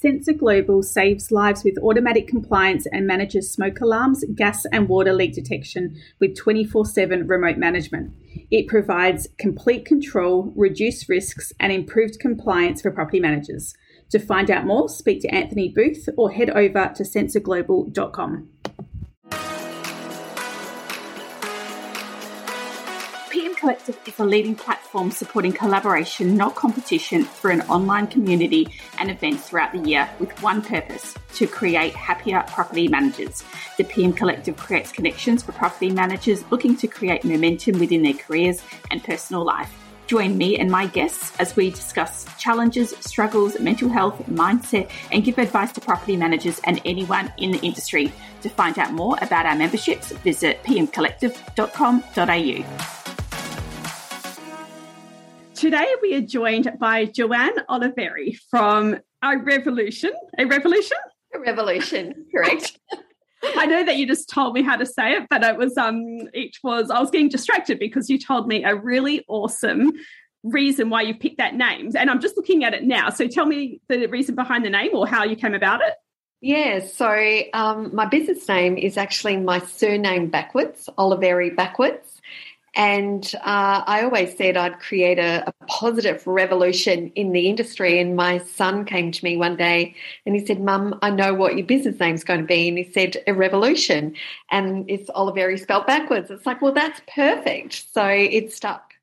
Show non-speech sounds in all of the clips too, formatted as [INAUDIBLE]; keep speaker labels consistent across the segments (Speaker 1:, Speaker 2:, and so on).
Speaker 1: Sensor Global saves lives with automatic compliance and manages smoke alarms, gas and water leak detection with 24 7 remote management. It provides complete control, reduced risks, and improved compliance for property managers. To find out more, speak to Anthony Booth or head over to sensorglobal.com. Collective is a leading platform supporting collaboration, not competition, through an online community and events throughout the year with one purpose to create happier property managers. The PM Collective creates connections for property managers looking to create momentum within their careers and personal life. Join me and my guests as we discuss challenges, struggles, mental health, mindset, and give advice to property managers and anyone in the industry. To find out more about our memberships, visit pmcollective.com.au. Today we are joined by Joanne Oliveri from A Revolution. A Revolution?
Speaker 2: A Revolution, [LAUGHS] correct.
Speaker 1: I know that you just told me how to say it, but it was um it was I was getting distracted because you told me a really awesome reason why you picked that name. And I'm just looking at it now. So tell me the reason behind the name or how you came about it.
Speaker 2: Yeah, so um, my business name is actually my surname backwards, Oliveri backwards. And uh, I always said I'd create a, a, positive revolution in the industry. And my son came to me one day and he said, Mum, I know what your business name's going to be. And he said, A revolution. And it's Oliveri spelled backwards. It's like, well, that's perfect. So it stuck.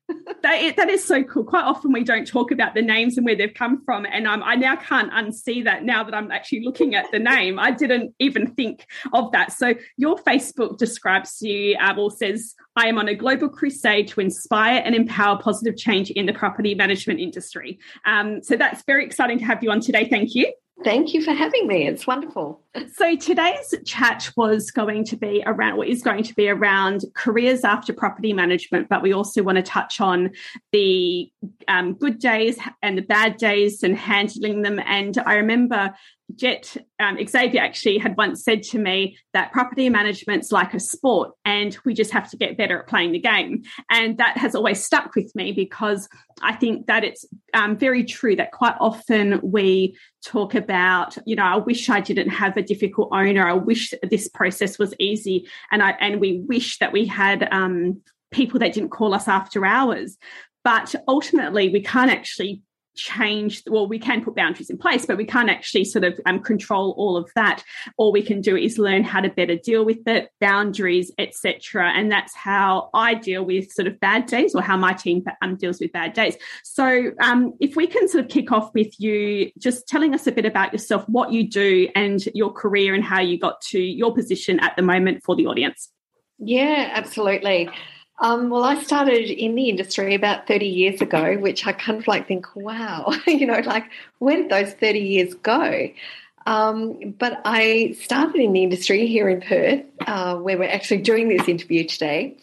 Speaker 1: That, that is so cool. Quite often we don't talk about the names and where they've come from, and um, I now can't unsee that. Now that I'm actually looking at the name, I didn't even think of that. So your Facebook describes you, uh, or says, "I am on a global crusade to inspire and empower positive change in the property management industry." Um, so that's very exciting to have you on today. Thank you.
Speaker 2: Thank you for having me. It's wonderful.
Speaker 1: So today's chat was going to be around what is going to be around careers after property management, but we also want to touch on the um, good days and the bad days and handling them. And I remember Jet um, Xavier actually had once said to me that property management's like a sport and we just have to get better at playing the game. And that has always stuck with me because I think that it's um, very true that quite often we talk about, you know, I wish I didn't have a difficult owner. I wish this process was easy. And I and we wish that we had um, people that didn't call us after hours. But ultimately, we can't actually change well we can put boundaries in place but we can't actually sort of um, control all of that. All we can do is learn how to better deal with it boundaries etc and that's how i deal with sort of bad days or how my team um, deals with bad days. So um, if we can sort of kick off with you just telling us a bit about yourself what you do and your career and how you got to your position at the moment for the audience.
Speaker 2: Yeah absolutely um, well, I started in the industry about 30 years ago, which I kind of like think, wow, [LAUGHS] you know, like where did those 30 years go? Um, but I started in the industry here in Perth, uh, where we're actually doing this interview today.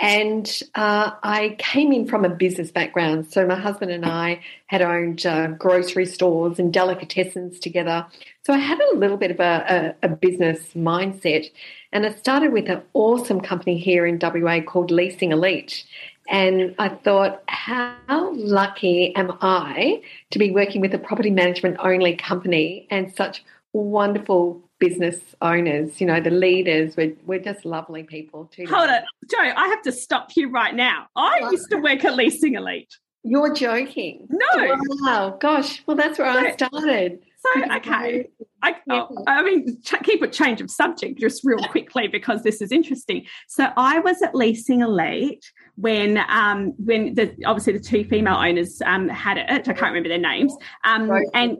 Speaker 2: And uh, I came in from a business background. So my husband and I had owned uh, grocery stores and delicatessens together. So I had a little bit of a, a, a business mindset. And I started with an awesome company here in WA called Leasing Elite. And I thought, how lucky am I to be working with a property management only company and such wonderful business owners, you know, the leaders. We're, we're just lovely people too.
Speaker 1: Hold it. Joe, I have to stop you right now. I used to work at Leasing Elite.
Speaker 2: You're joking.
Speaker 1: No.
Speaker 2: Wow. Gosh. Well, that's where I started.
Speaker 1: So, okay. I, oh, I mean, ch- keep a change of subject just real quickly because this is interesting. So, I was at Leasing Elite when, um, when the obviously the two female owners um, had it. I can't remember their names. Um, and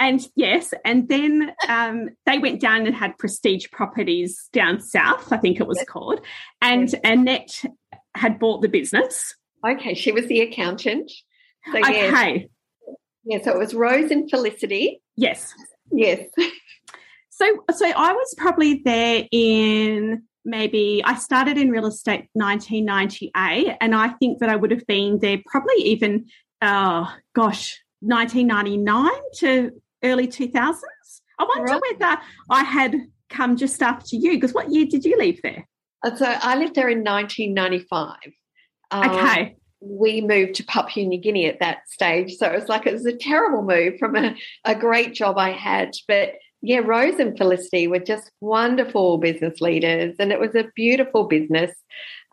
Speaker 1: and yes, and then um, they went down and had Prestige Properties down south. I think it was yes. called. And yes. Annette had bought the business.
Speaker 2: Okay, she was the accountant.
Speaker 1: So, okay.
Speaker 2: Yeah, so it was Rose and Felicity.
Speaker 1: Yes.
Speaker 2: Yes.
Speaker 1: So so I was probably there in maybe I started in real estate 1998 and I think that I would have been there probably even oh gosh 1999 to early 2000s. I wonder right. whether I had come just after you because what year did you leave there?
Speaker 2: Uh, so I left there in 1995.
Speaker 1: Um, okay.
Speaker 2: We moved to Papua New Guinea at that stage. So it was like it was a terrible move from a, a great job I had. But yeah, Rose and Felicity were just wonderful business leaders, and it was a beautiful business.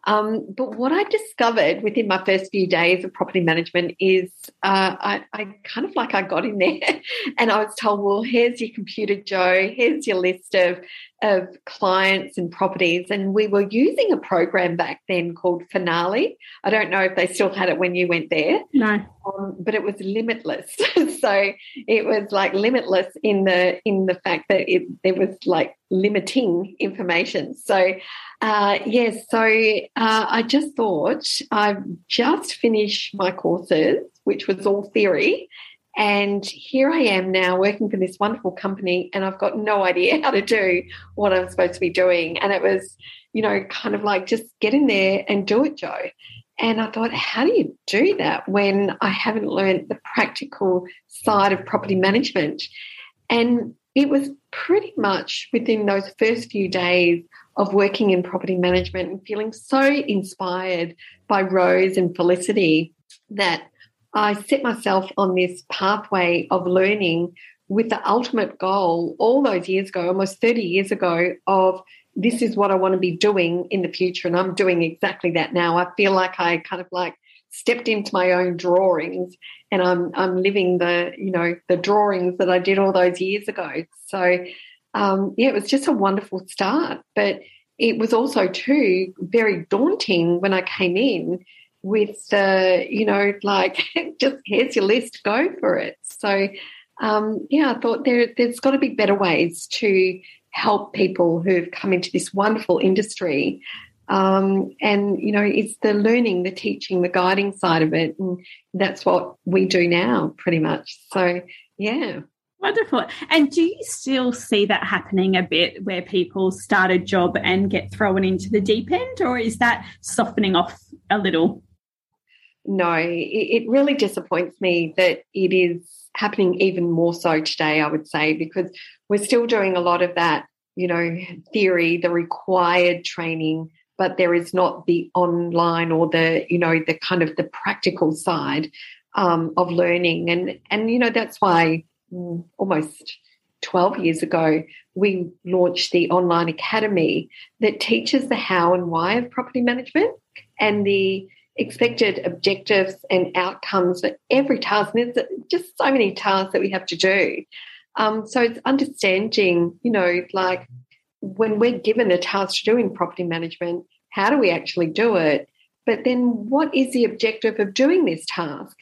Speaker 2: Um, but what I discovered within my first few days of property management is uh, I, I, kind of like I got in there [LAUGHS] and I was told, well, here's your computer, Joe, here's your list of, of clients and properties. And we were using a program back then called Finale. I don't know if they still had it when you went there.
Speaker 1: No.
Speaker 2: Um, but it was limitless. [LAUGHS] so it was like limitless in the in the fact that it there was like limiting information. So uh, yes, so uh, I just thought I've just finished my courses, which was all theory. And here I am now working for this wonderful company, and I've got no idea [LAUGHS] how to do what I'm supposed to be doing. And it was, you know, kind of like just get in there and do it, Joe. And I thought, how do you do that when I haven't learned the practical side of property management? And it was pretty much within those first few days of working in property management and feeling so inspired by Rose and Felicity that I set myself on this pathway of learning with the ultimate goal all those years ago, almost 30 years ago, of this is what I want to be doing in the future. And I'm doing exactly that now. I feel like I kind of like stepped into my own drawings and I'm I'm living the, you know, the drawings that I did all those years ago. So um, yeah, it was just a wonderful start. But it was also too very daunting when I came in with the, you know, like [LAUGHS] just here's your list, go for it. So um, yeah, I thought there there's got to be better ways to help people who've come into this wonderful industry. Um, and you know, it's the learning, the teaching, the guiding side of it, and that's what we do now, pretty much. So yeah.
Speaker 1: Wonderful. And do you still see that happening a bit where people start a job and get thrown into the deep end, or is that softening off a little?
Speaker 2: No, it really disappoints me that it is happening even more so today, I would say, because we're still doing a lot of that, you know, theory, the required training, but there is not the online or the, you know, the kind of the practical side um, of learning. And, and, you know, that's why almost 12 years ago, we launched the online academy that teaches the how and why of property management and the expected objectives and outcomes for every task. And there's just so many tasks that we have to do. Um, so it's understanding, you know, like when we're given a task to do in property management, how do we actually do it? But then what is the objective of doing this task?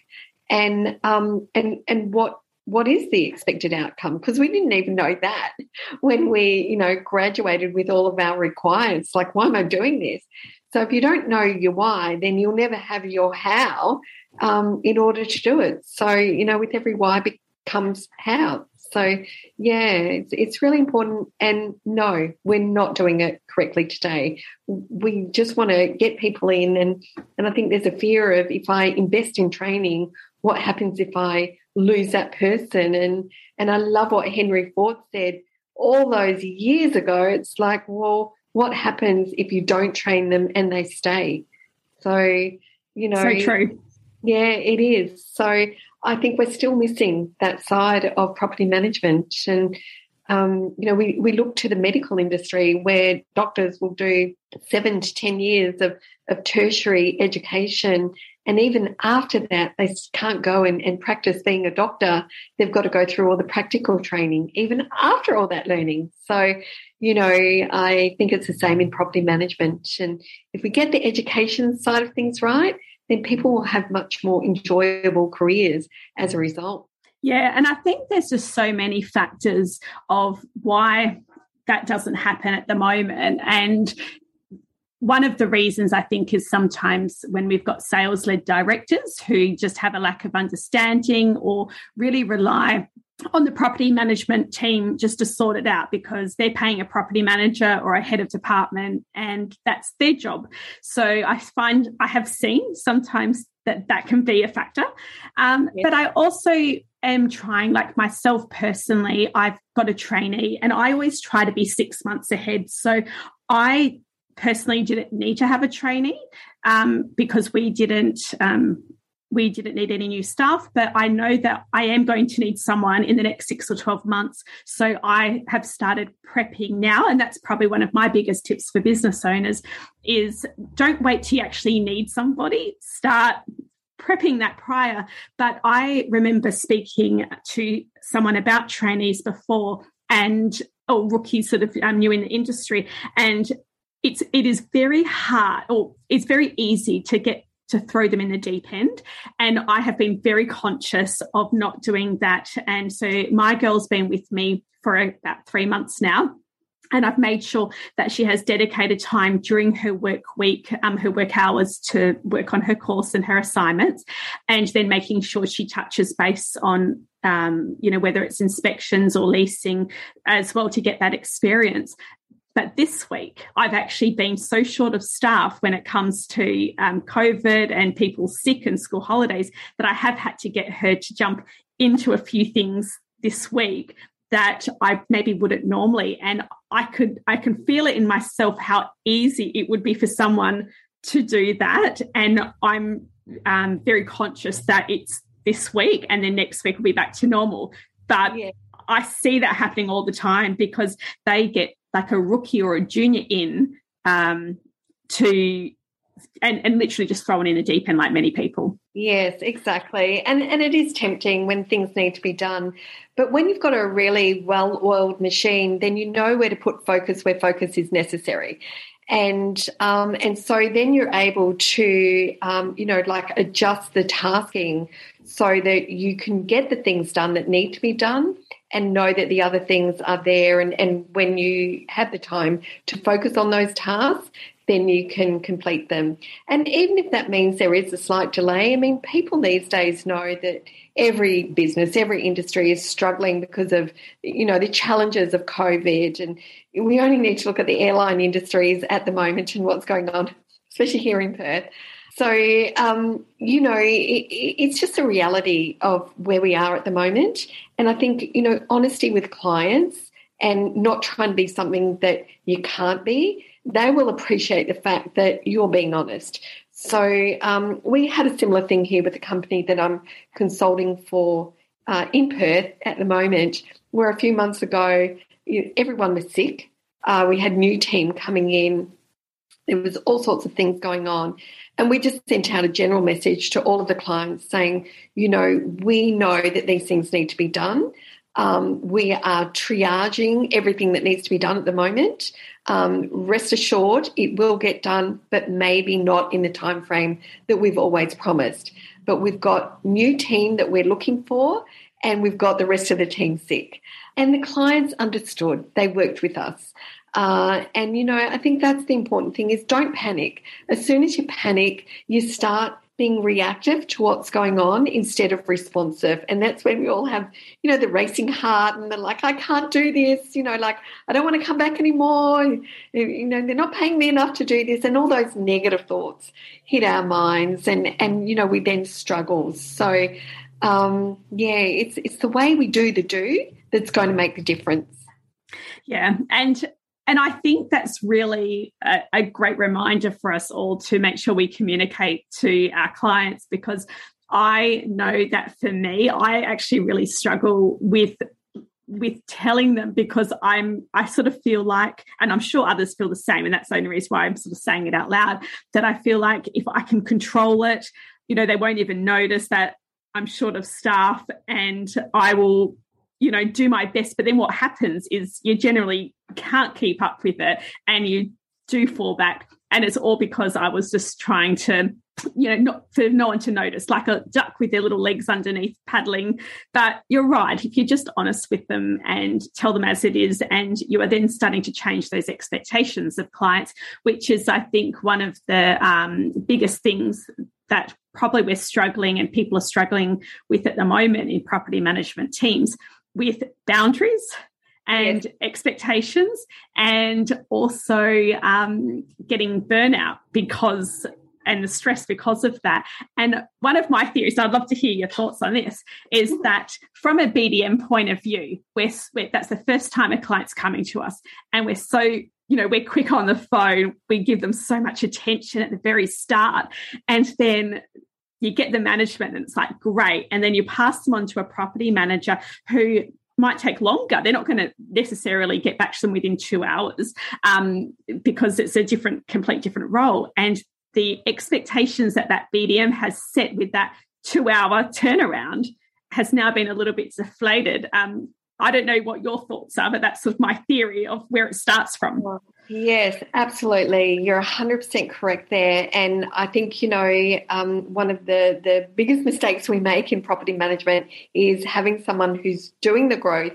Speaker 2: And um, and and what what is the expected outcome? Because we didn't even know that when we, you know, graduated with all of our requirements. Like, why am I doing this? So if you don't know your why, then you'll never have your how um, in order to do it. So, you know, with every why becomes how. So, yeah, it's, it's really important. And no, we're not doing it correctly today. We just want to get people in. And, and I think there's a fear of if I invest in training, what happens if I lose that person. And and I love what Henry Ford said all those years ago. It's like, well, what happens if you don't train them and they stay? So, you know,
Speaker 1: so true.
Speaker 2: Yeah, it is. So I think we're still missing that side of property management. And, um, you know, we, we look to the medical industry where doctors will do seven to 10 years of, of tertiary education and even after that, they can't go and, and practice being a doctor. They've got to go through all the practical training, even after all that learning. So, you know, I think it's the same in property management. And if we get the education side of things right, then people will have much more enjoyable careers as a result.
Speaker 1: Yeah, and I think there's just so many factors of why that doesn't happen at the moment. And one of the reasons I think is sometimes when we've got sales led directors who just have a lack of understanding or really rely on the property management team just to sort it out because they're paying a property manager or a head of department and that's their job. So I find I have seen sometimes that that can be a factor. Um, But I also am trying, like myself personally, I've got a trainee and I always try to be six months ahead. So I personally didn't need to have a trainee um, because we didn't um, we didn't need any new staff, but I know that I am going to need someone in the next six or 12 months. So I have started prepping now. And that's probably one of my biggest tips for business owners is don't wait till you actually need somebody. Start prepping that prior. But I remember speaking to someone about trainees before and or rookies sort of um, new in the industry. And it's it is very hard or it's very easy to get to throw them in the deep end. And I have been very conscious of not doing that. And so my girl's been with me for about three months now. And I've made sure that she has dedicated time during her work week, um, her work hours to work on her course and her assignments, and then making sure she touches base on, um, you know, whether it's inspections or leasing as well to get that experience. But this week, I've actually been so short of staff when it comes to um, COVID and people sick and school holidays that I have had to get her to jump into a few things this week that I maybe wouldn't normally. And I could, I can feel it in myself how easy it would be for someone to do that. And I'm um, very conscious that it's this week and then next week will be back to normal. But yeah. I see that happening all the time because they get like a rookie or a junior in um, to and, and literally just thrown in a deep end like many people.
Speaker 2: Yes, exactly. And and it is tempting when things need to be done. But when you've got a really well-oiled machine, then you know where to put focus where focus is necessary. And um, and so then you're able to um, you know like adjust the tasking so that you can get the things done that need to be done and know that the other things are there. And, and when you have the time to focus on those tasks, then you can complete them. And even if that means there is a slight delay, I mean, people these days know that every business, every industry is struggling because of, you know, the challenges of COVID. And we only need to look at the airline industries at the moment and what's going on, especially here in Perth. So, um, you know, it, it's just a reality of where we are at the moment. And I think, you know, honesty with clients and not trying to be something that you can't be, they will appreciate the fact that you're being honest. So, um, we had a similar thing here with a company that I'm consulting for uh, in Perth at the moment, where a few months ago, everyone was sick. Uh, we had new team coming in. There was all sorts of things going on. And we just sent out a general message to all of the clients saying, you know, we know that these things need to be done. Um, we are triaging everything that needs to be done at the moment. Um, rest assured, it will get done, but maybe not in the time frame that we've always promised. But we've got new team that we're looking for, and we've got the rest of the team sick. And the clients understood; they worked with us. Uh, and you know, I think that's the important thing is don't panic. As soon as you panic, you start being reactive to what's going on instead of responsive. And that's when we all have, you know, the racing heart and the like, I can't do this, you know, like I don't want to come back anymore. You know, they're not paying me enough to do this. And all those negative thoughts hit our minds and, and you know, we then struggle. So um, yeah, it's it's the way we do the do that's going to make the difference.
Speaker 1: Yeah. And and I think that's really a, a, great reminder for us all to make sure we communicate to our clients because I know that for me, I actually really struggle with with telling them because I'm I sort of feel like, and I'm sure others feel the same, and that's the only reason why I'm sort of saying it out loud, that I feel like if I can control it, you know, they won't even notice that I'm short of staff and I will you know do my best but then what happens is you generally can't keep up with it and you do fall back. And it's all because i was just trying to you know not for no one to notice like a duck with their little legs underneath paddling. But you're right if you're just honest with them and tell them as it is and you are then starting to change those expectations of clients which is i think one of the um, biggest things that probably we're struggling and people are struggling with at the moment in property management teams with boundaries and yes. expectations and also um, getting burnout because and the stress because of that. And one of my theories, I'd love to hear your thoughts on this, is that from a BDM point of view, we're, we're, that's the first time a client's coming to us, and we're so you know, we're quick on the phone. We give them so much attention at the very start. And then you get the management and it's like, great. And then you pass them on to a property manager who might take longer. They're not going to necessarily get back to them within two hours um, because it's a different, complete different role. And the expectations that that BDM has set with that two hour turnaround has now been a little bit deflated. Um, I don't know what your thoughts are, but that's sort of my theory of where it starts from.
Speaker 2: Yes, absolutely. You're 100% correct there. And I think, you know, um, one of the, the biggest mistakes we make in property management is having someone who's doing the growth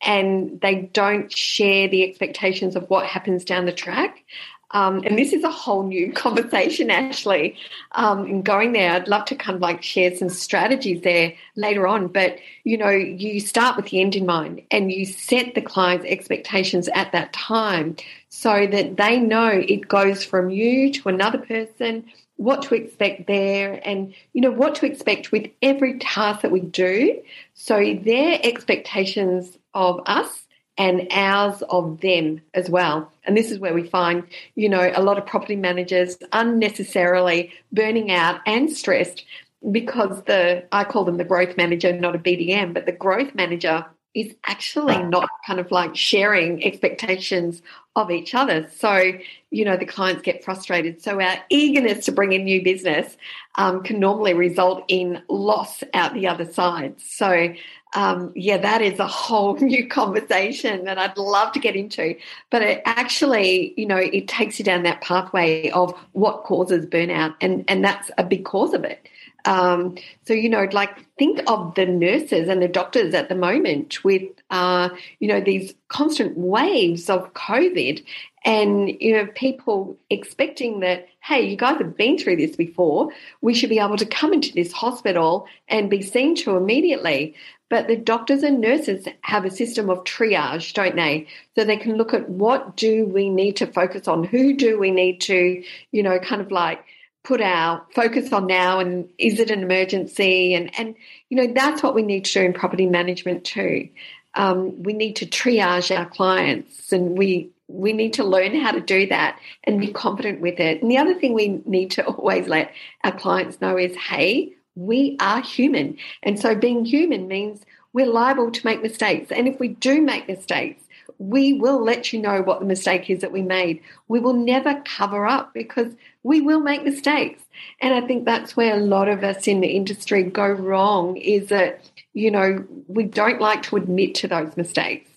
Speaker 2: and they don't share the expectations of what happens down the track. Um, and this is a whole new [LAUGHS] conversation, Ashley. Um, going there, I'd love to kind of like share some strategies there later on. But you know, you start with the end in mind, and you set the client's expectations at that time, so that they know it goes from you to another person, what to expect there, and you know what to expect with every task that we do. So their expectations of us and ours of them as well. And this is where we find, you know, a lot of property managers unnecessarily burning out and stressed because the, I call them the growth manager, not a BDM, but the growth manager is actually not kind of like sharing expectations of each other. So, you know, the clients get frustrated. So, our eagerness to bring in new business um, can normally result in loss out the other side. So, um, yeah, that is a whole [LAUGHS] new conversation that I'd love to get into. But it actually, you know, it takes you down that pathway of what causes burnout, and and that's a big cause of it. Um, so you know, like think of the nurses and the doctors at the moment with uh, you know these constant waves of COVID, and you know people expecting that hey, you guys have been through this before. We should be able to come into this hospital and be seen to immediately. But the doctors and nurses have a system of triage, don't they? So they can look at what do we need to focus on, who do we need to, you know, kind of like put our focus on now and is it an emergency and and you know that's what we need to do in property management too um, we need to triage our clients and we we need to learn how to do that and be confident with it and the other thing we need to [LAUGHS] always let our clients know is hey we are human and so being human means we're liable to make mistakes and if we do make mistakes we will let you know what the mistake is that we made. We will never cover up because we will make mistakes. And I think that's where a lot of us in the industry go wrong is that, you know, we don't like to admit to those mistakes.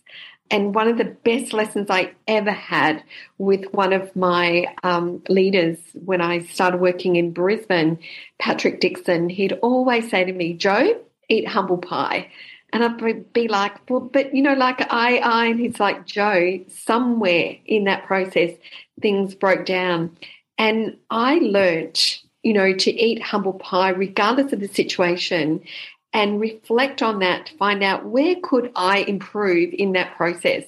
Speaker 2: And one of the best lessons I ever had with one of my um, leaders when I started working in Brisbane, Patrick Dixon, he'd always say to me, Joe, eat humble pie. And I'd be like, well, but you know, like I, I, and he's like, Joe, somewhere in that process, things broke down. And I learnt, you know, to eat humble pie regardless of the situation and reflect on that to find out where could I improve in that process.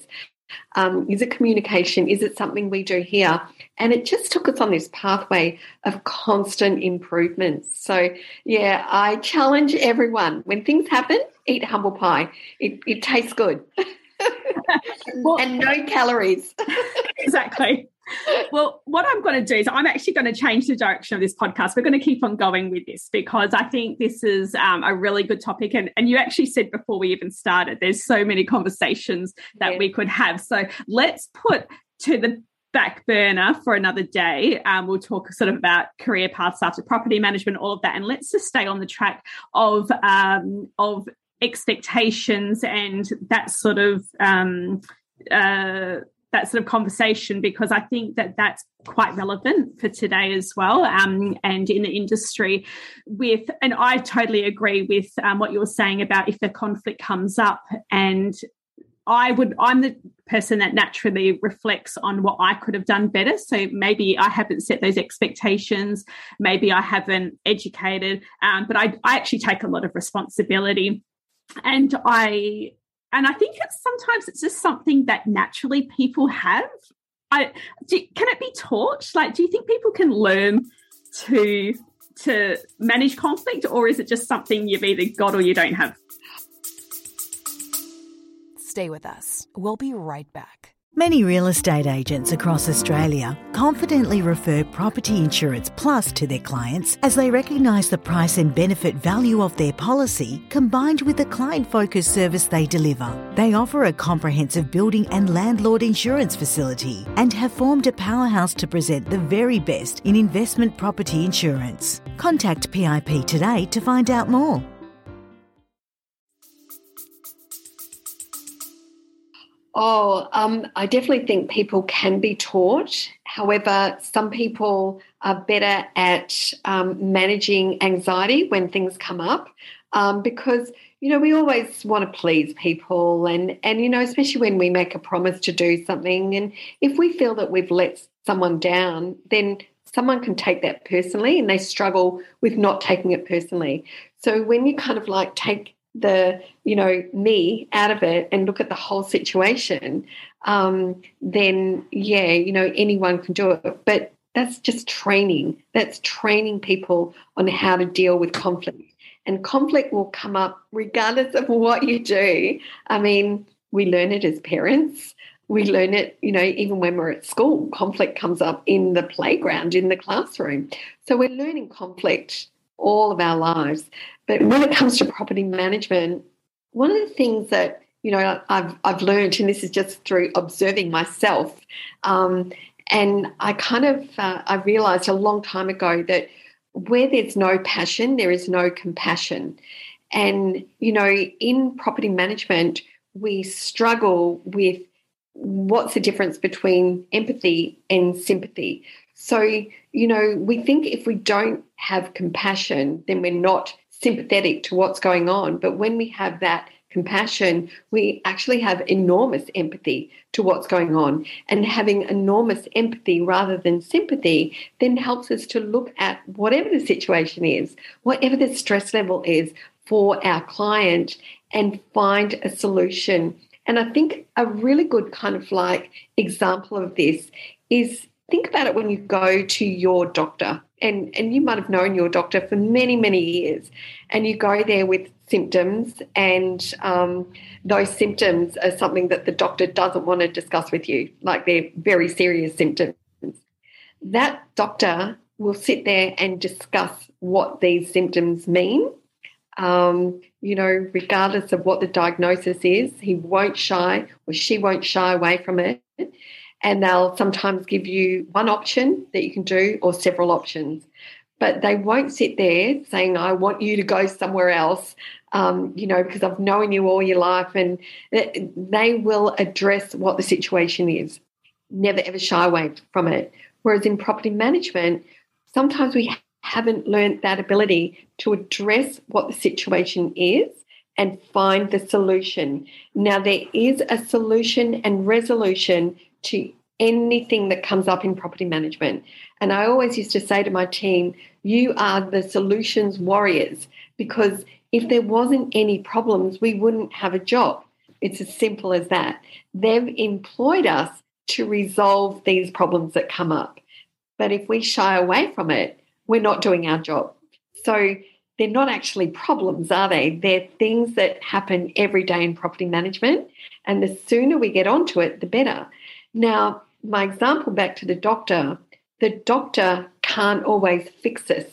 Speaker 2: Um, is it communication? Is it something we do here? And it just took us on this pathway of constant improvements. So, yeah, I challenge everyone when things happen, eat humble pie. It, it tastes good. [LAUGHS] well, and no calories. [LAUGHS]
Speaker 1: exactly. Well, what I'm going to do is I'm actually going to change the direction of this podcast. We're going to keep on going with this because I think this is um, a really good topic. And, and you actually said before we even started, there's so many conversations that yeah. we could have. So let's put to the back burner for another day. Um, we'll talk sort of about career paths after property management, all of that, and let's just stay on the track of um, of expectations and that sort of um, uh, that sort of conversation because I think that that's quite relevant for today as well um, and in the industry with and I totally agree with um, what you were saying about if the conflict comes up. And I would I'm the person that naturally reflects on what I could have done better. So maybe I haven't set those expectations. Maybe I haven't educated um, but I, I actually take a lot of responsibility. And I and I think it's sometimes it's just something that naturally people have. I do, can it be taught? Like, do you think people can learn to to manage conflict, or is it just something you've either got or you don't have?
Speaker 3: Stay with us. We'll be right back. Many real estate agents across Australia confidently refer Property Insurance Plus to their clients as they recognise the price and benefit value of their policy combined with the client focused service they deliver. They offer a comprehensive building and landlord insurance facility and have formed a powerhouse to present the very best in investment property insurance. Contact PIP today to find out more.
Speaker 2: Oh, um, I definitely think people can be taught. However, some people are better at um, managing anxiety when things come up um, because you know we always want to please people and and you know especially when we make a promise to do something and if we feel that we've let someone down then someone can take that personally and they struggle with not taking it personally so when you kind of like take the you know me out of it and look at the whole situation um, then yeah you know anyone can do it. But that's just training. That's training people on how to deal with conflict. And conflict will come up regardless of what you do. I mean we learn it as parents. We learn it you know even when we're at school conflict comes up in the playground in the classroom. So we're learning conflict all of our lives but when it comes to property management, one of the things that you know I've I've learned, and this is just through observing myself, um, and I kind of uh, I realised a long time ago that where there's no passion, there is no compassion, and you know in property management we struggle with what's the difference between empathy and sympathy. So, you know, we think if we don't have compassion, then we're not sympathetic to what's going on. But when we have that compassion, we actually have enormous empathy to what's going on. And having enormous empathy rather than sympathy then helps us to look at whatever the situation is, whatever the stress level is for our client, and find a solution. And I think a really good kind of like example of this is think about it when you go to your doctor and, and you might have known your doctor for many, many years, and you go there with symptoms, and um, those symptoms are something that the doctor doesn't want to discuss with you, like they're very serious symptoms. That doctor will sit there and discuss what these symptoms mean. Um, you know, regardless of what the diagnosis is, he won't shy or she won't shy away from it and they'll sometimes give you one option that you can do or several options. But they won't sit there saying, I want you to go somewhere else, um, you know, because I've known you all your life. And they will address what the situation is, never ever shy away from it. Whereas in property management, sometimes we haven't learned that ability to address what the situation is and find the solution. Now, there is a solution and resolution to anything that comes up in property management. And I always used to say to my team, you are the solutions warriors because if there wasn't any problems, we wouldn't have a job. It's as simple as that. They've employed us to resolve these problems that come up. But if we shy away from it, we're not doing our job. So they're not actually problems, are they? They're things that happen every day in property management. And the sooner we get onto it, the better. Now, my example back to the doctor, the doctor can't always fix us,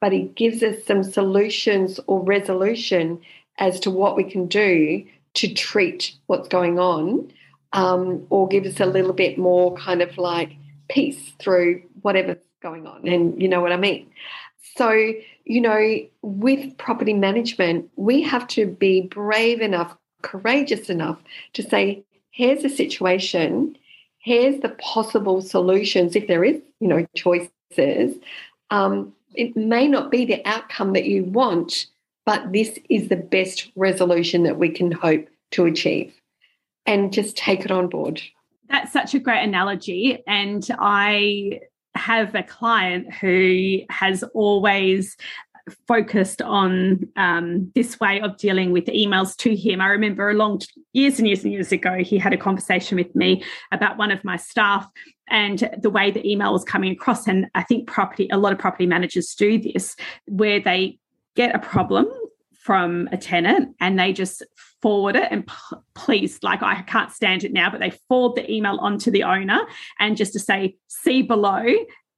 Speaker 2: but he gives us some solutions or resolution as to what we can do to treat what's going on, um, or give us a little bit more kind of like peace through whatever's going on. And you know what I mean? So, you know, with property management, we have to be brave enough, courageous enough to say, here's a situation here's the possible solutions if there is, you know, choices. Um, it may not be the outcome that you want, but this is the best resolution that we can hope to achieve. And just take it on board.
Speaker 1: That's such a great analogy. And I have a client who has always focused on um, this way of dealing with emails to him. I remember a long years and years and years ago, he had a conversation with me about one of my staff and the way the email was coming across. And I think property, a lot of property managers do this, where they get a problem from a tenant and they just forward it and please like i can't stand it now but they forward the email onto the owner and just to say see below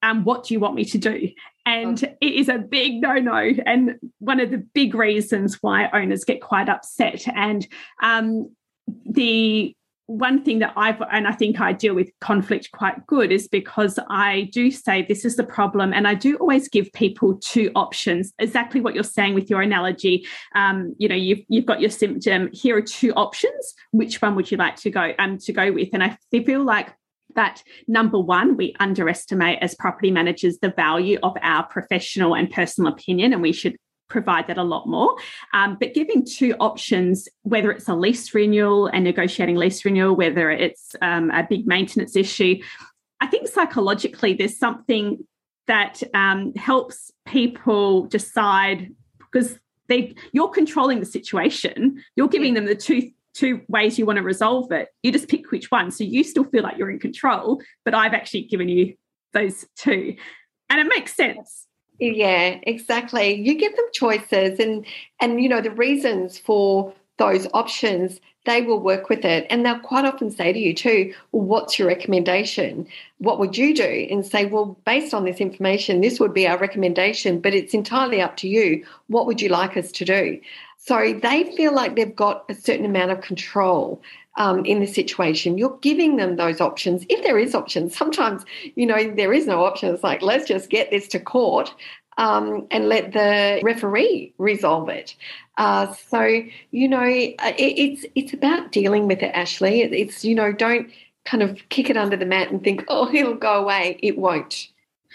Speaker 1: um, what do you want me to do and okay. it is a big no no and one of the big reasons why owners get quite upset and um, the one thing that I've, and I think I deal with conflict quite good, is because I do say this is the problem. And I do always give people two options, exactly what you're saying with your analogy. Um, you know, you've, you've got your symptom. Here are two options. Which one would you like to go um, to go with? And I feel like that number one, we underestimate as property managers the value of our professional and personal opinion, and we should provide that a lot more. Um, but giving two options, whether it's a lease renewal and negotiating lease renewal, whether it's um, a big maintenance issue, I think psychologically there's something that um, helps people decide because they you're controlling the situation. You're giving them the two two ways you want to resolve it. You just pick which one. So you still feel like you're in control, but I've actually given you those two. And it makes sense.
Speaker 2: Yeah, exactly. You give them choices and and you know the reasons for those options, they will work with it. And they'll quite often say to you too, well, what's your recommendation? What would you do? And say, well, based on this information, this would be our recommendation, but it's entirely up to you. What would you like us to do? So they feel like they've got a certain amount of control um, in the situation. You're giving them those options. If there is options, sometimes, you know, there is no option. It's like, let's just get this to court um, and let the referee resolve it. Uh, so, you know, it, it's, it's about dealing with it, Ashley. It's, you know, don't kind of kick it under the mat and think, oh, it'll go away. It won't.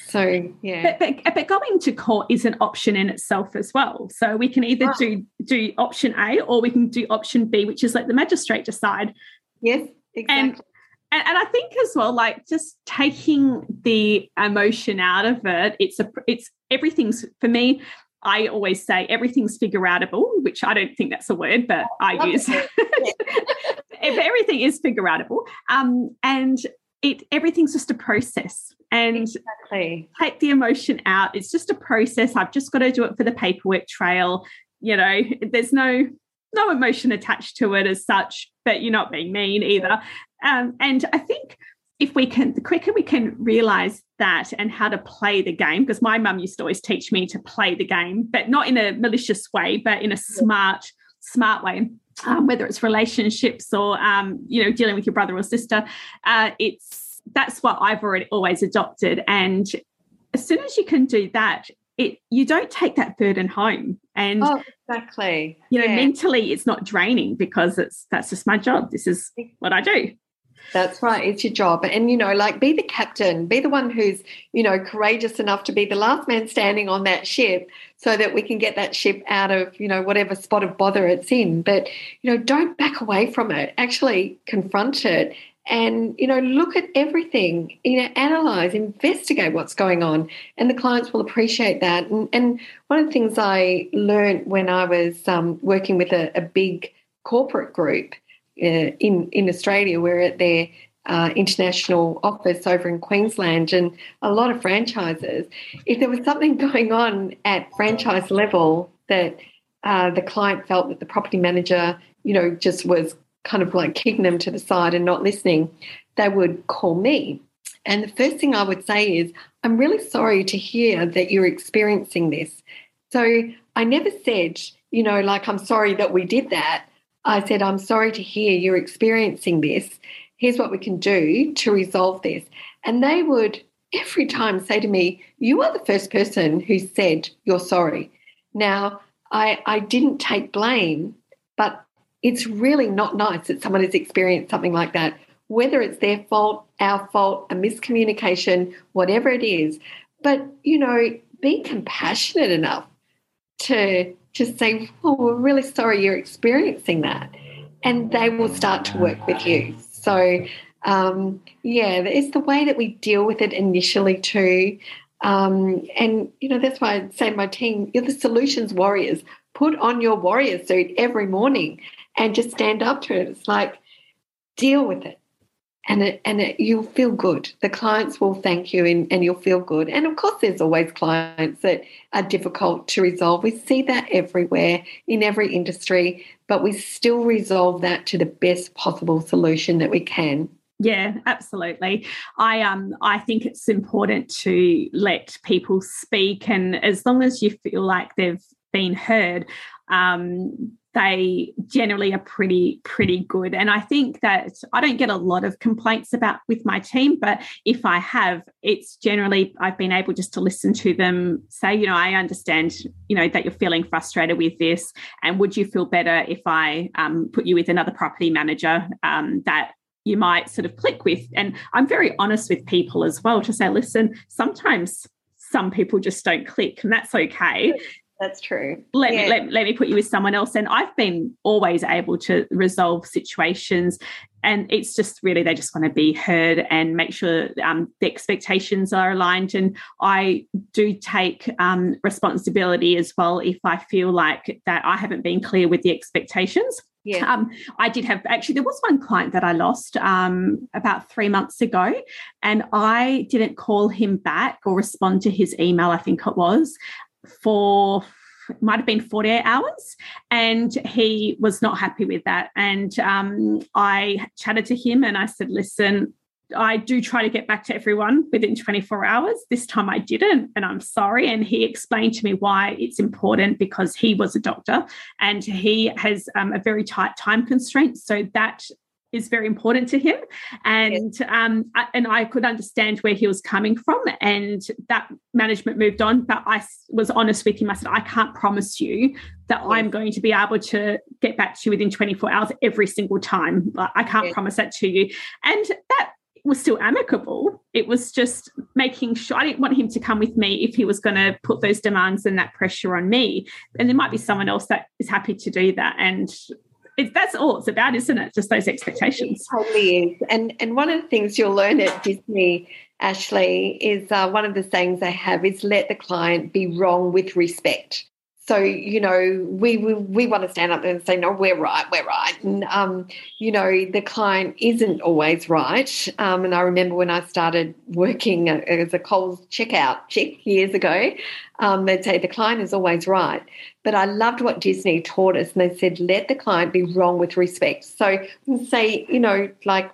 Speaker 2: So yeah,
Speaker 1: but, but, but going to court is an option in itself as well. So we can either do do option A or we can do option B, which is let the magistrate decide.
Speaker 2: Yes, exactly.
Speaker 1: And, and, and I think as well, like just taking the emotion out of it, it's a it's everything's for me. I always say everything's figure outable, which I don't think that's a word, but I use. [LAUGHS] If everything is figure outable, um, and it everything's just a process. And
Speaker 2: exactly.
Speaker 1: take the emotion out. It's just a process. I've just got to do it for the paperwork trail you know? There's no no emotion attached to it as such but you're not being mean either. Um, and i think if we can the quicker we can realize that and how to play the game because my mum used to always teach me to play the game but not in a malicious way but in a smart smart way um, whether it's relationships or um, you know dealing with your brother or sister uh, it's that's what i've already always adopted. And as soon as you can do that it you don't take that burden home. And
Speaker 2: oh, exactly.
Speaker 1: you know yeah. mentally it's not draining because it's that's just my job. This is what i do
Speaker 2: that's right. It's your job. And, you know, like be the captain, be the one who's, you know, courageous enough to be the last man standing on that ship so that we can get that ship out of, you know, whatever spot of bother it's in. But, you know, don't back away from it. Actually confront it and, you know, look at everything, you know, analyze, investigate what's going on. And the clients will appreciate that. And, and one of the things I learned when I was um, working with a, a big corporate group – in in Australia. We're at their uh, international office over in Queensland, and a lot of franchises. If there was something [LAUGHS] going on at franchise level that uh, the client felt that the property manager, you know, just was kind of like kicking them to the side and not listening, they would call me. And the first thing I would say is, I'm really sorry to hear that you're experiencing this. So I never said, you know, like, I'm sorry that we did that. I said, I'm sorry to hear you're experiencing this. Here's what we can do to resolve this. And they would every time say to me, You are the first person who said you're sorry. Now, I, I didn't take blame, but it's really not nice that someone has experienced something like that, whether it's their fault, our fault, a miscommunication, whatever it is. But, you know, be compassionate enough to just say, Oh, we're really sorry you're experiencing that. And they will start to work with you. So, um, yeah, it's the way that we deal with it initially, too. Um, and, you know, that's why I say my team, you're the solutions warriors. Put on your warrior suit every morning and just stand up to it. It's like, deal with it and it, and it, you'll feel good. The clients will thank you and, and you'll feel good. And of course, there's always clients that are difficult to resolve. We see that everywhere in every industry, but we still resolve that to the best possible solution that we can.
Speaker 1: Yeah, absolutely. I um I think it's important to let people speak and as long as you feel like they've been heard, um, they generally are pretty pretty good. And i think that i don't get a lot of complaints about with my team but if i have it's generally i've been able just to listen to them say you know i understand you know that you're feeling frustrated with this and would you feel better if i um, put you with another property manager um, that you might sort of click with? And i'm very honest with people as well to say listen sometimes some people just don't click and that's okay
Speaker 2: that's true.
Speaker 1: Let yeah. me let, let me put you with someone else. And I've been always able to resolve situations. And it's just really they just want to be heard and make sure um, the expectations are aligned. And I do take um, responsibility as well if I feel like that I haven't been clear with the expectations.
Speaker 2: Yeah.
Speaker 1: Um, I did have actually, there was one client that I lost um, about three months ago, and I didn't call him back or respond to his email, I think it was for might have been 48 hours and he was not happy with that and um, i chatted to him and i said listen I do try to get back to everyone within 24 hours. This time I didn't, and I'm sorry. And he explained to me why it's important because he was a doctor and he has um, a very tight time constraint. So that is very important to him and yes. um, and I could understand where he was coming from and that management moved on but I was honest with him I said I can't promise you that yes. I'm going to be able to get back to you within 24 hours every single time I can't yes. promise that to you and that was still amicable it was just making sure I didn't want him to come with me if he was going to put those demands and that pressure on me and there might be someone else that is happy to do that and it, that's all it's about, isn't it? Just those expectations.
Speaker 2: It totally is. And and one of the things you'll learn at Disney, Ashley, is uh, one of the sayings they have is let the client be wrong with respect. So you know, we we, we want to stand up there and say, no, we're right, we're right, and um, you know, the client isn't always right. Um, and I remember when I started working as a Coles checkout chick years ago, um, they'd say the client is always right. But I loved what Disney taught us, and they said, let the client be wrong with respect. So say, you know, like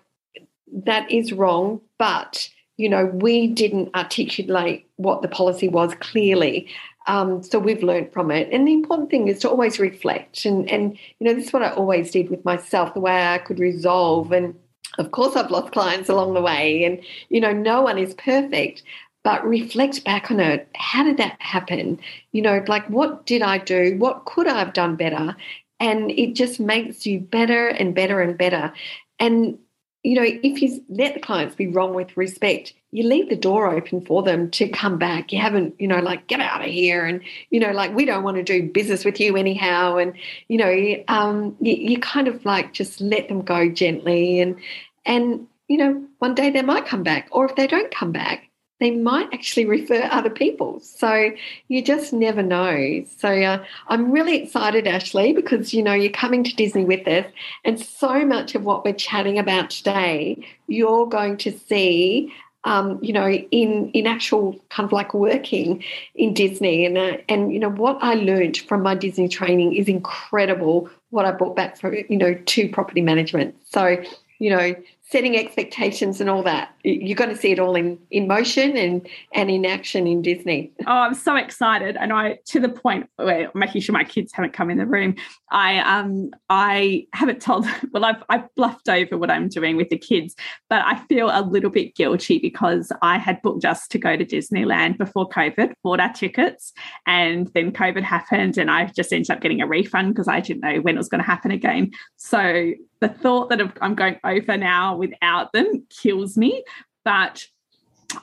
Speaker 2: that is wrong, but you know, we didn't articulate what the policy was clearly. Um, so we've learned from it. And the important thing is to always reflect. And, and, you know, this is what I always did with myself, the way I could resolve. And of course, I've lost clients along the way. And, you know, no one is perfect, but reflect back on it. How did that happen? You know, like what did I do? What could I have done better? And it just makes you better and better and better. And you know, if you let the clients be wrong with respect, you leave the door open for them to come back. You haven't, you know, like get out of here, and you know, like we don't want to do business with you anyhow, and you know, um, you, you kind of like just let them go gently, and and you know, one day they might come back, or if they don't come back, they might actually refer other people. So you just never know. So uh, I'm really excited, Ashley, because you know you're coming to Disney with us, and so much of what we're chatting about today, you're going to see. Um, you know, in in actual kind of like working in Disney, and uh, and you know what I learned from my Disney training is incredible. What I brought back from you know to property management. So you know, setting expectations and all that. You're going to see it all in, in motion and, and in action in Disney. [LAUGHS]
Speaker 1: Oh, I'm so excited. And I, to the point where making sure my kids haven't come in the room, I, um, I haven't told, [LAUGHS] well, I've, I've bluffed over what I'm doing with the kids, but I feel a little bit guilty because I had booked us to go to Disneyland before COVID, bought our tickets, and then COVID happened and I just ended up getting a refund because I didn't know when it was going to happen again. So the thought that I'm going over now without them kills me. But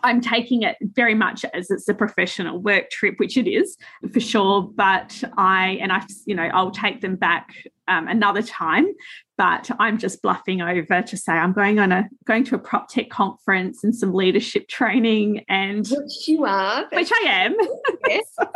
Speaker 1: I'm taking it very much as it's a professional work trip, which it is for sure. But I and I, you know, I'll take them back um, another time. But I'm just bluffing over to say I'm going on a going to a prop tech conference and some leadership training, and
Speaker 2: which you are,
Speaker 1: which I am. Yes. [LAUGHS] so,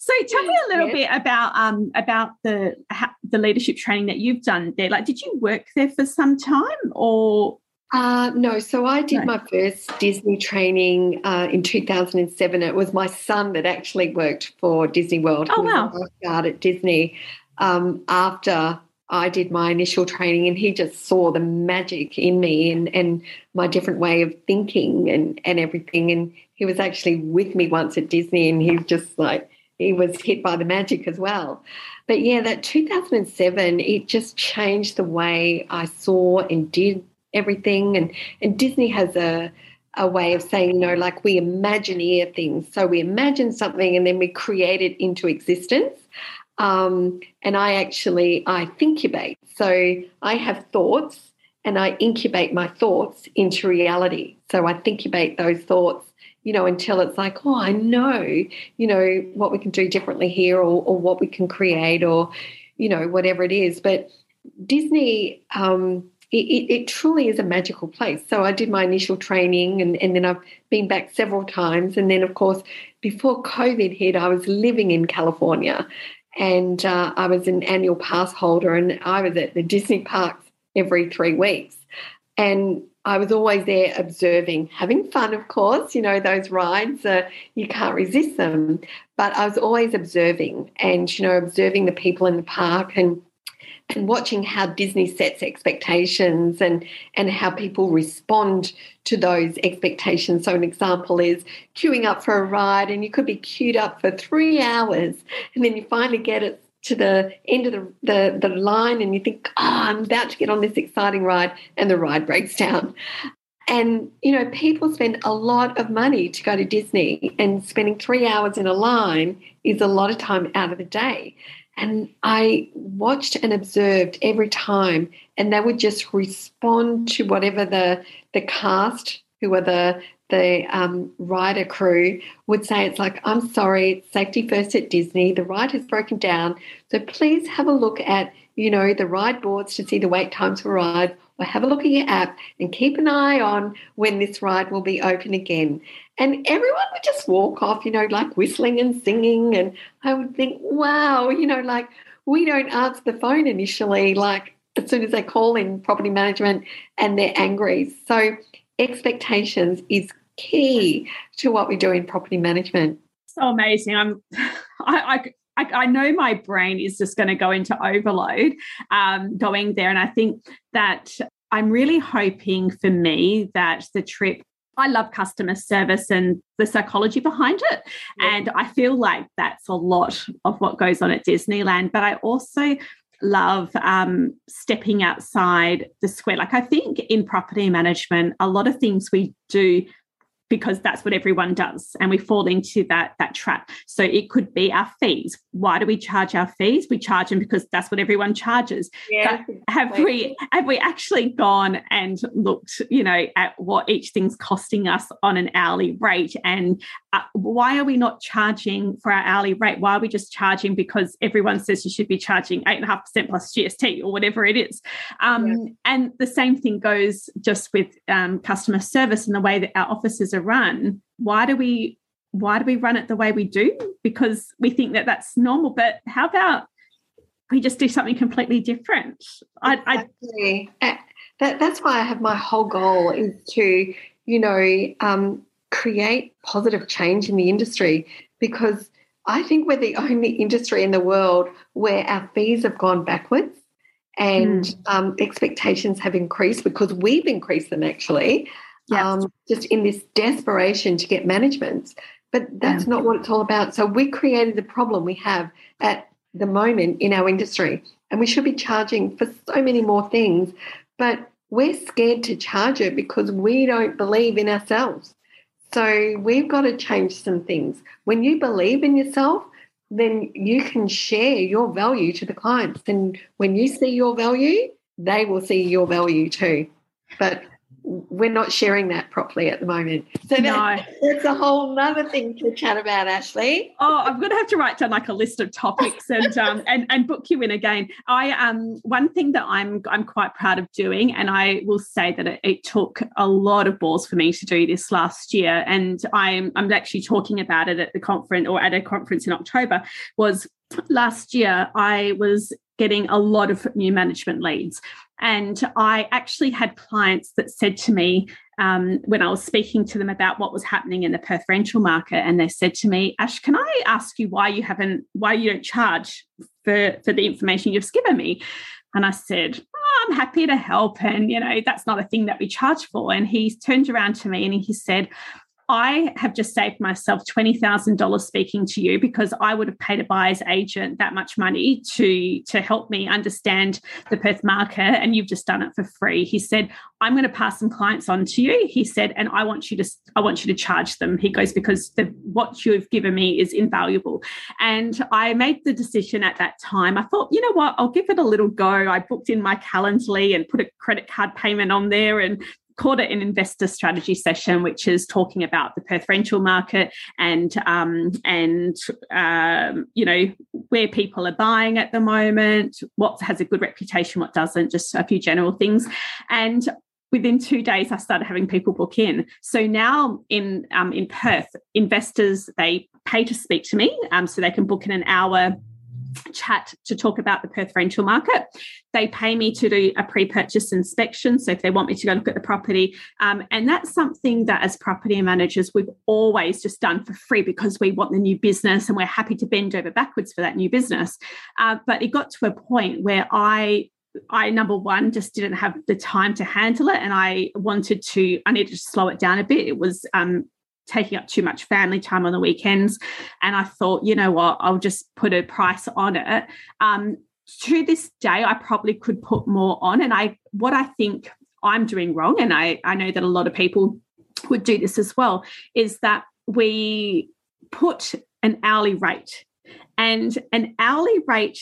Speaker 1: so, tell me a little yes. bit about um about the the leadership training that you've done there. Like, did you work there for some time, or
Speaker 2: Uh, no, so I did no. my first Disney training uh, in 2007. It was my son that actually worked for Disney World.
Speaker 1: Oh, wow.
Speaker 2: Guard at Disney um, after I did my initial training, and he just saw the magic in me and, and my different way of thinking and, and everything. And he was actually with me once at Disney, and he was just like, he was hit by the magic as well. But yeah, that 2007, it just changed the way I saw and did everything. And, and Disney has a, a way of saying, know, like we imagineer things. So we imagine something and then we create it into existence. Um, and I actually I incubate. So I have thoughts and I incubate my thoughts into reality. So I incubate those thoughts, you know, until it's like, oh, I know, you know, what we can do differently here or, or what we can create or, you know, whatever it is. But Disney, um, it, it, it, truly is a magical place. So I did my initial training and, and then I've been back several times. And then, of course, before COVID hit, I was living in California and uh, I was an annual pass holder, and I was at the Disney parks every three weeks. And I was always there observing, having fun, of course. You know, those rides, uh, you can't resist them. But I was always observing and, you know, observing the people in the park and and watching how Disney sets expectations and and how people respond to those expectations. So an example is queuing up for a ride and you could be queued up for three hours and then you finally get it to the end of the, the, the line and you think, oh, I'm about to get on this exciting ride and the ride breaks down. And, you know, people spend a lot of money to go to Disney, and spending three hours in a line is a lot of time out of the day. And I watched and observed every time, and they would just respond to whatever the the cast, who were the the um, rider crew, would say. It's like, I'm sorry, safety first at Disney. The ride has broken down, so please have a look at you know the ride boards to see the wait times for rides, or have a look at your app and keep an eye on when this ride will be open again. And everyone would just walk off, you know, like whistling and singing. And I would think, wow, you know, like we don't answer the phone initially, like as soon as they call in property management and they're angry. So expectations is key to what we do in property management.
Speaker 1: So amazing. I'm [LAUGHS] I, I I, know my brain is just going to go into overload um, going there. And I think that I'm really hoping for me that the trip I love customer service and the psychology behind it. Yeah. And I feel like that's a lot of what goes on at Disneyland. But I also love um, stepping outside the square. Like I think in property management, a lot of things we do because that's what everyone does and we fall into that that trap. So it could be our fees. Why do we charge our fees? We charge them because that's what everyone charges. Yeah, have we have we actually gone and looked you know at what each thing's costing us on an hourly rate? And uh, why are we not charging for our hourly rate? Why are we just charging because everyone says you should be charging 8.5% plus gst or whatever it is? Um, yeah. and the same thing goes just with um, customer service and the way that our offices run why do we why do we run it the way we do because we think that that's normal but how about we just do something completely different
Speaker 2: exactly. I, that, that's why i have my whole goal is to you know um, create positive change in the industry because i think we're the [LAUGHS] only industry in the world where our fees have gone backwards and mm. um, expectations have increased because we've increased them actually um, just in this desperation to get management. But that's yeah. not what it's all about. So we created the problem we have at the moment in our industry, and we should be charging for so many more things, but we're scared to charge it because we don't believe in ourselves. So we've got to change some things. When you believe in yourself, then you can share your value to the clients. And when you see your value, they will see your value too. But we're not sharing that properly at the moment. So no. that, that's a whole other thing to chat about, Ashley.
Speaker 1: Oh, I'm going to have to write down like a list of topics and um, and and book you in again. I um one thing that I'm I'm quite proud of doing, and I will say that it, it took a lot of balls for me to do this last year, and I'm I'm actually talking about it at the conference or at a conference in October. Was last year I was getting a lot of new management leads And I actually had clients that said to me um, when I was speaking to them about what was happening in the Perth rental market, and they said to me, "Ash, can I ask you why you haven't, why you don't charge for for the information you've given me?" And I said, oh, I'm happy to help. And, you know, that's not a thing that we charge for. And he turned around to me and he said, I have just saved myself $20,000 speaking to you because I would have paid a buyer's agent that much money to, to help me understand the Perth market. And you've just done it for free. He said, I'm going to pass some clients on to you. He said, and I want you to, I want you to charge them. He goes, because the, what you've given me is invaluable. And I made the decision at that time. I thought, you know what, I'll give it a little go. I booked in my Calendly and put a credit card payment on there and called it an investor strategy session, which is talking about the Perth rental market and um, and um, you know where people are buying at the moment, what has a good reputation, what doesn't, just a few general things. And within two days, I started having people book in. So now in um, in Perth, investors they pay to speak to me, um, so they can book in an hour chat to talk about the Perth rental market. They pay me to do a pre purchase inspection. So if they want me to go look at the property, um, and that's something that as property managers, we've always just done for free because we want the new business and we're happy to bend over backwards for that new business. Uh, but it got to a point where I I number one just didn't have the time to handle it, and I wanted to. I needed to slow it down a bit. It was um, taking up too much family time on the weekends. And I thought, you know what, I'll just put a price on it. Um, to this day, I probably could put more on. And I what I think I'm doing wrong, and I, I know that a lot of people would do this as well, is that we put an hourly rate. And an hourly rate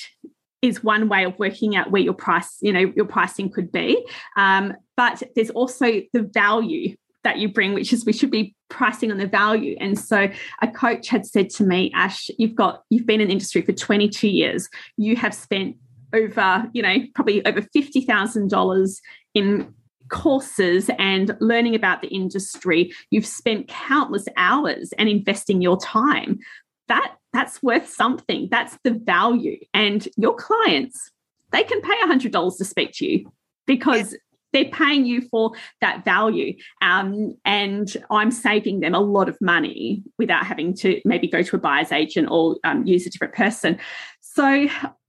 Speaker 1: is one way of working out where your price, you know, your pricing could be. Um, but there's also the value that you bring, which is we should be pricing on the value. And so a coach had said to me, Ash, you've got you've been in industry for 22 years. You have spent over, you know, probably over $50,000 in courses and learning about the industry. You've spent countless hours and investing your time. That that's worth something. That's the value. And your clients, they can pay $100 to speak to you because they're paying you for that value um, and i'm saving them a lot of money without having to maybe go to a buyer's agent or um, use a different person so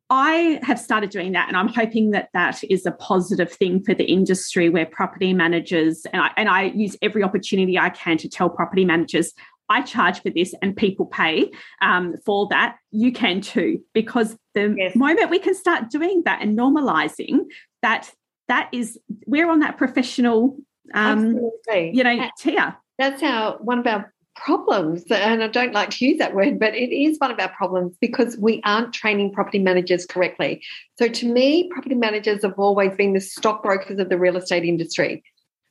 Speaker 1: I have started doing that, and I'm hoping that that is a positive thing for the industry where property managers, and I, and I use every opportunity I can to tell property managers, I charge for this and people pay um, for that, you can too. Because the yes. moment we can start doing that and normalizing that that is we're on that professional um Absolutely. you know tier.
Speaker 2: That's our one of our problems and i don't like to use that word but it is one of our problems because we aren't training property managers correctly. So to me property managers have always been the stockbrokers of the real estate industry.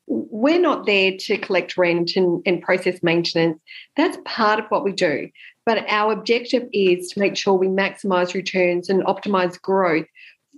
Speaker 2: We're not there to collect rent and, and process maintenance. That's part of what we do. But our objective is to make sure we maximize returns and optimize growth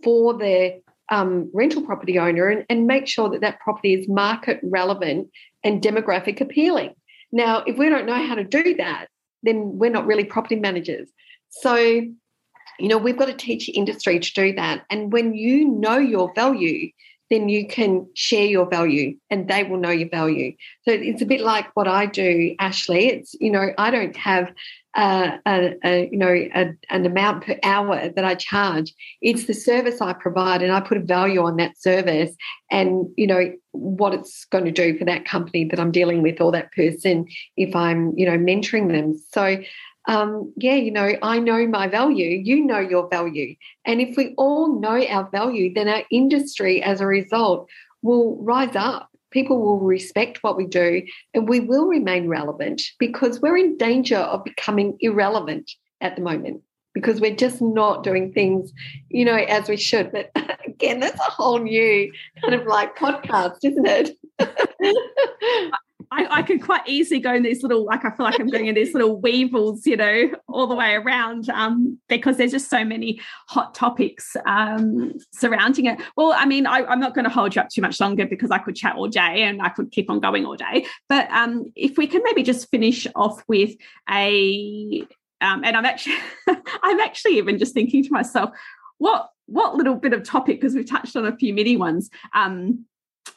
Speaker 2: for the um, rental property owner and, and make sure that that property is market relevant and demographic appealing. Now, if we don't know how to do that, then we're not really property managers. So, you know, we've got to teach the industry to do that. And when you know your value, then you can share your value and they will know your value. So it's a bit like what I do, Ashley. It's, you know, I don't have uh, a, a, you know a, an amount per hour that I charge. It's the service I provide, and I put a value on that service, and you know what it's going to do for that company that I'm dealing with or that person if I'm you know mentoring them. So. Um, yeah, you know, I know my value, you know your value. And if we all know our value, then our industry as a result will rise up people will respect what we do and we will remain relevant because we're in danger of becoming irrelevant at the moment because we're just not doing things, you know, as we should. But [LAUGHS] again, that's a whole new kind of like podcast, isn't it? [LAUGHS]
Speaker 1: I, I could quite easily go in these little, like I feel like I'm going in these little weevils, you know, all the way around um, because there's just so many hot topics um, surrounding it. Well, I mean, I, am not going to hold you up too much longer because I could chat all day and I could keep on going all day. But um, if we can maybe just finish off with a, um, and I'm actually, [LAUGHS] I'm actually even just thinking to myself, what what little bit of topic because we've touched on a few mini ones um,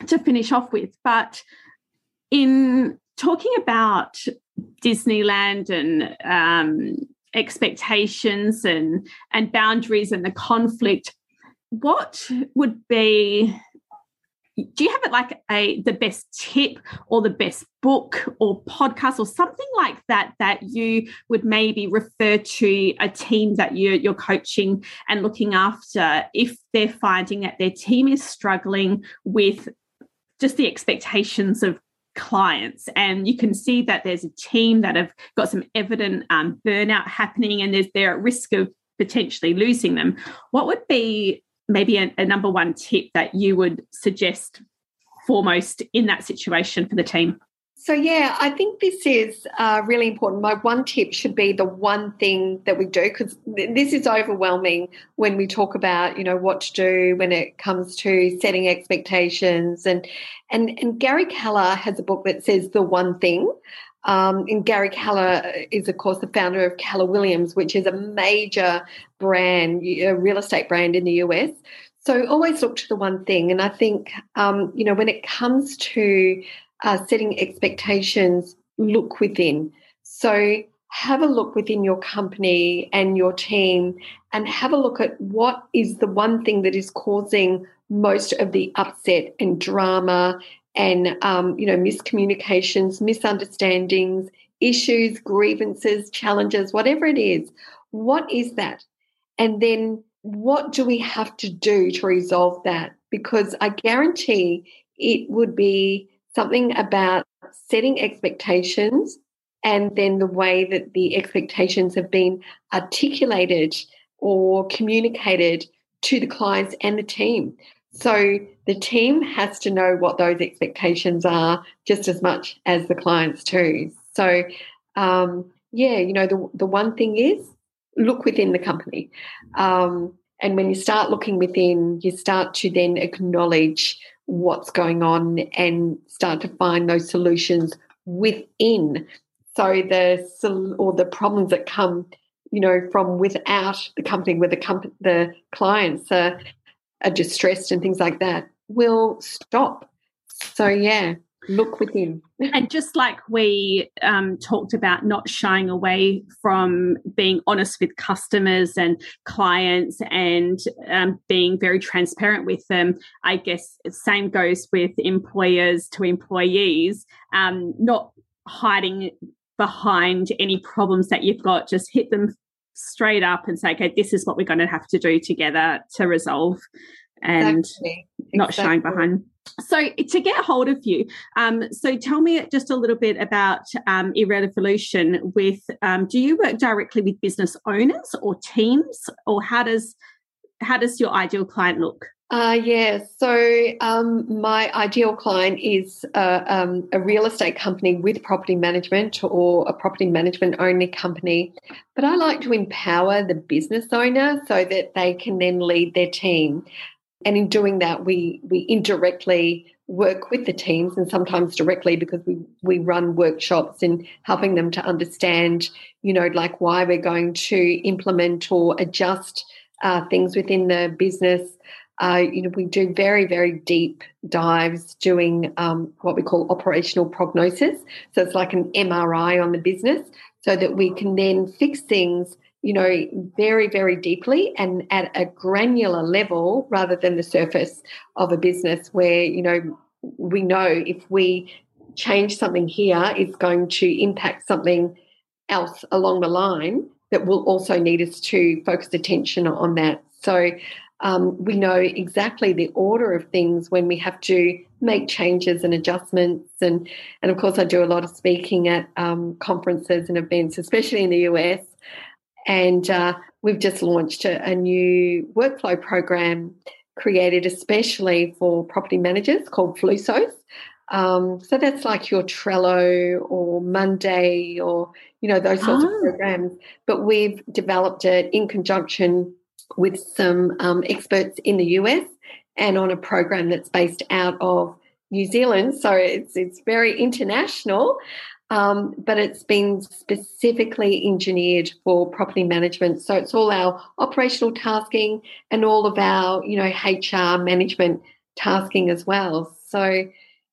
Speaker 1: to finish off with. But in talking about Disneyland and um, expectations and and boundaries and the conflict, what would be do you have it like a the best tip or the best book or podcast or something like that that you would maybe refer to a team that you're, you're coaching and looking after if they're finding that their team is struggling with just the expectations of clients and you can see that there's a team that have got some evident um, burnout happening and there's they're at risk of potentially losing them what would be maybe a, a number one tip that you would suggest foremost in that situation for the team?
Speaker 2: So, yeah, I think this is uh, really important. My one tip should be the one thing that we do, because th- this is overwhelming when we talk about, you know, what to do when it comes to setting expectations. And, and, and Gary Keller has a book that says the one thing. Um, and Gary Keller is, of course, the founder of Keller Williams, which is a major brand, a real estate brand in the US. So always look to the one thing. And I think, um, you know, when it comes to uh, setting expectations, look within. So have a look within your company and your team and have a look at what is the one thing that is causing most of the upset and drama and um, you know miscommunications, misunderstandings, issues, grievances, challenges, whatever it is. What is that? And then what do we have to do to resolve that? Because I guarantee it would be something about setting expectations and then the way that the expectations have been articulated or communicated to the clients and the team. So the team has to know what those expectations are just as much as the clients too. So um, yeah, you know the the one thing is look within the company, um, and when you start looking within, you start to then acknowledge what's going on and start to find those solutions within. So the or the problems that come, you know, from without the company, where the company, the clients are are distressed and things like that will stop. So, yeah, look within.
Speaker 1: and [LAUGHS] just like we um, talked about not shying away from being honest with customers and clients and um, being very transparent with them, I guess same goes with employers to employees, um, not hiding behind any problems that you've got, just hit them straight up and say, okay, this is what we're going to have to do together to resolve and exactly. not exactly. shying behind. So to get hold of you, um, so tell me just a little bit about um, Irrevolution. With um, do you work directly with business owners or teams, or how does how does your ideal client look?
Speaker 2: Uh, yeah, so um, my ideal client is um, a real estate company with property management or a property management only company. But I like to empower the business owner so that they can then lead their team. And in doing that, we we indirectly work with the teams and sometimes directly because we, we run workshops in helping them to understand, you know, like why we're going to implement or adjust uh, things within the business. Uh, you know, we do very, very deep dives doing um, what we call operational prognosis. So it's like an MRI on the business so that we can then fix things you know, very, very deeply and at a granular level rather than the surface of a business where, you know, we know if we change something here, it's going to impact something else along the line that will also need us to focus attention on that. So um, we know exactly the order of things when we have to make changes and adjustments. And, and of course, I do a lot of speaking at um, conferences and events, especially in the US. And uh, we've just launched a, a new workflow program created especially for property managers called Flusso. Um, so that's like your Trello or Monday or you know those sorts oh. of ah. programs. But we've developed it in conjunction with some um, experts in the US and on a program that's based out of New Zealand. So it's it's very international. Um, but it's been specifically engineered for property management. So it's all our operational tasking and all of our, you know, HR management tasking as well. So,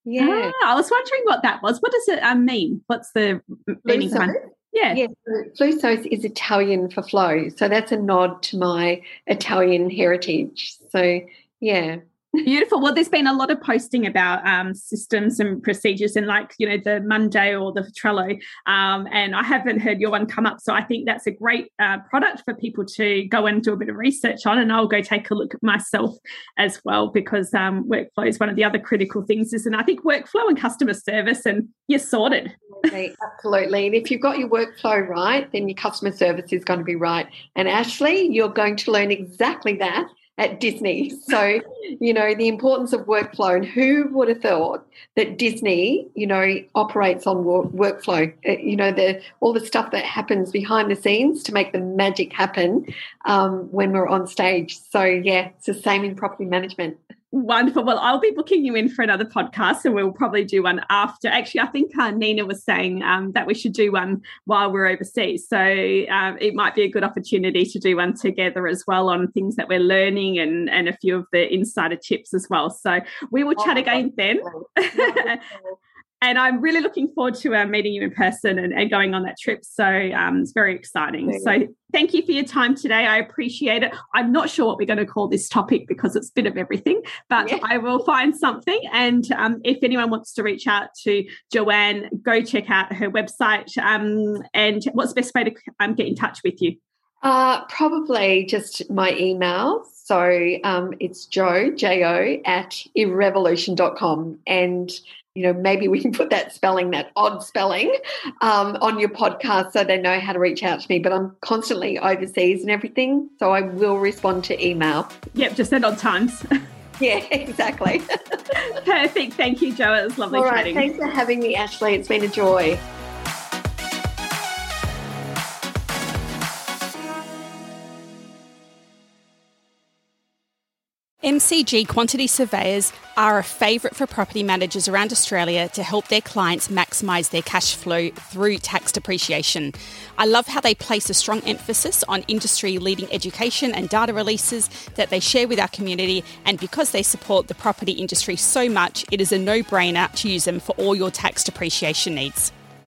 Speaker 2: yeah.
Speaker 1: Ah, I was wondering what that was. What does it um, mean? What's the meaning behind
Speaker 2: yeah. Yeah. So Flusso is Italian for flow. So that's a nod to my Italian heritage. So, yeah.
Speaker 1: Beautiful. Well, there's been a lot of posting about um, systems and procedures and like, you know, the Monday or the Trello. Um, and I haven't heard your one come up. So I think that's a great uh, product for people to go and do a bit of research on. And I'll go take a look at myself as well because um, workflow is one of the other critical things. Is, and I think workflow and customer service, and you're sorted.
Speaker 2: Absolutely, absolutely. And if you've got your workflow right, then your customer service is going to be right. And Ashley, you're going to learn exactly that at Disney. [LAUGHS] So, you know, the importance of workflow and who would have thought that Disney, you know, operates on workflow, uh, you know, the all the stuff that happens behind the scenes to make the magic happen um, when we're on stage. So, yeah, it's the same in property management.
Speaker 1: Wonderful. Well, I'll be booking you in for another podcast, and we'll probably do one after. Actually, I think uh, Nina was saying um, that we should do one while we're overseas. So um, it might be a good opportunity to do one together as well on things that we're learning and and a few of the insider tips as well. So we will chat oh, again then. [LAUGHS] and I'm really looking forward to uh, meeting you in person and, and, going on that trip. So um, it's very exciting. So thank you for your time today. I appreciate it. I'm not sure what we're going to call this topic because it's a bit of everything, but yeah. I will find something. And um, if anyone wants to reach out to Joanne, go check out her website. Um, and what's the best way to um, get in touch with you?
Speaker 2: Uh, probably just my email. So um, it's joe, J-O, at irrevolution.com. And you know, maybe we can put that spelling, that odd spelling, um, on your podcast so they know how to reach out to me. But I'm constantly overseas and everything, so I will respond to email.
Speaker 1: Yep, just at odd times. [LAUGHS]
Speaker 2: yeah, exactly. [LAUGHS]
Speaker 1: Perfect. Thank you, Joe. It was lovely
Speaker 2: All
Speaker 1: right, chatting.
Speaker 2: Thanks for having me, Ashley. It's been a joy.
Speaker 4: MCG quantity surveyors are a favourite for property managers around Australia to help their clients maximise their cash flow through tax depreciation. I love how they place a strong emphasis on industry leading education and data releases that they share with our community, and because they support the property industry so much, it is a no brainer to use them for all your tax depreciation needs.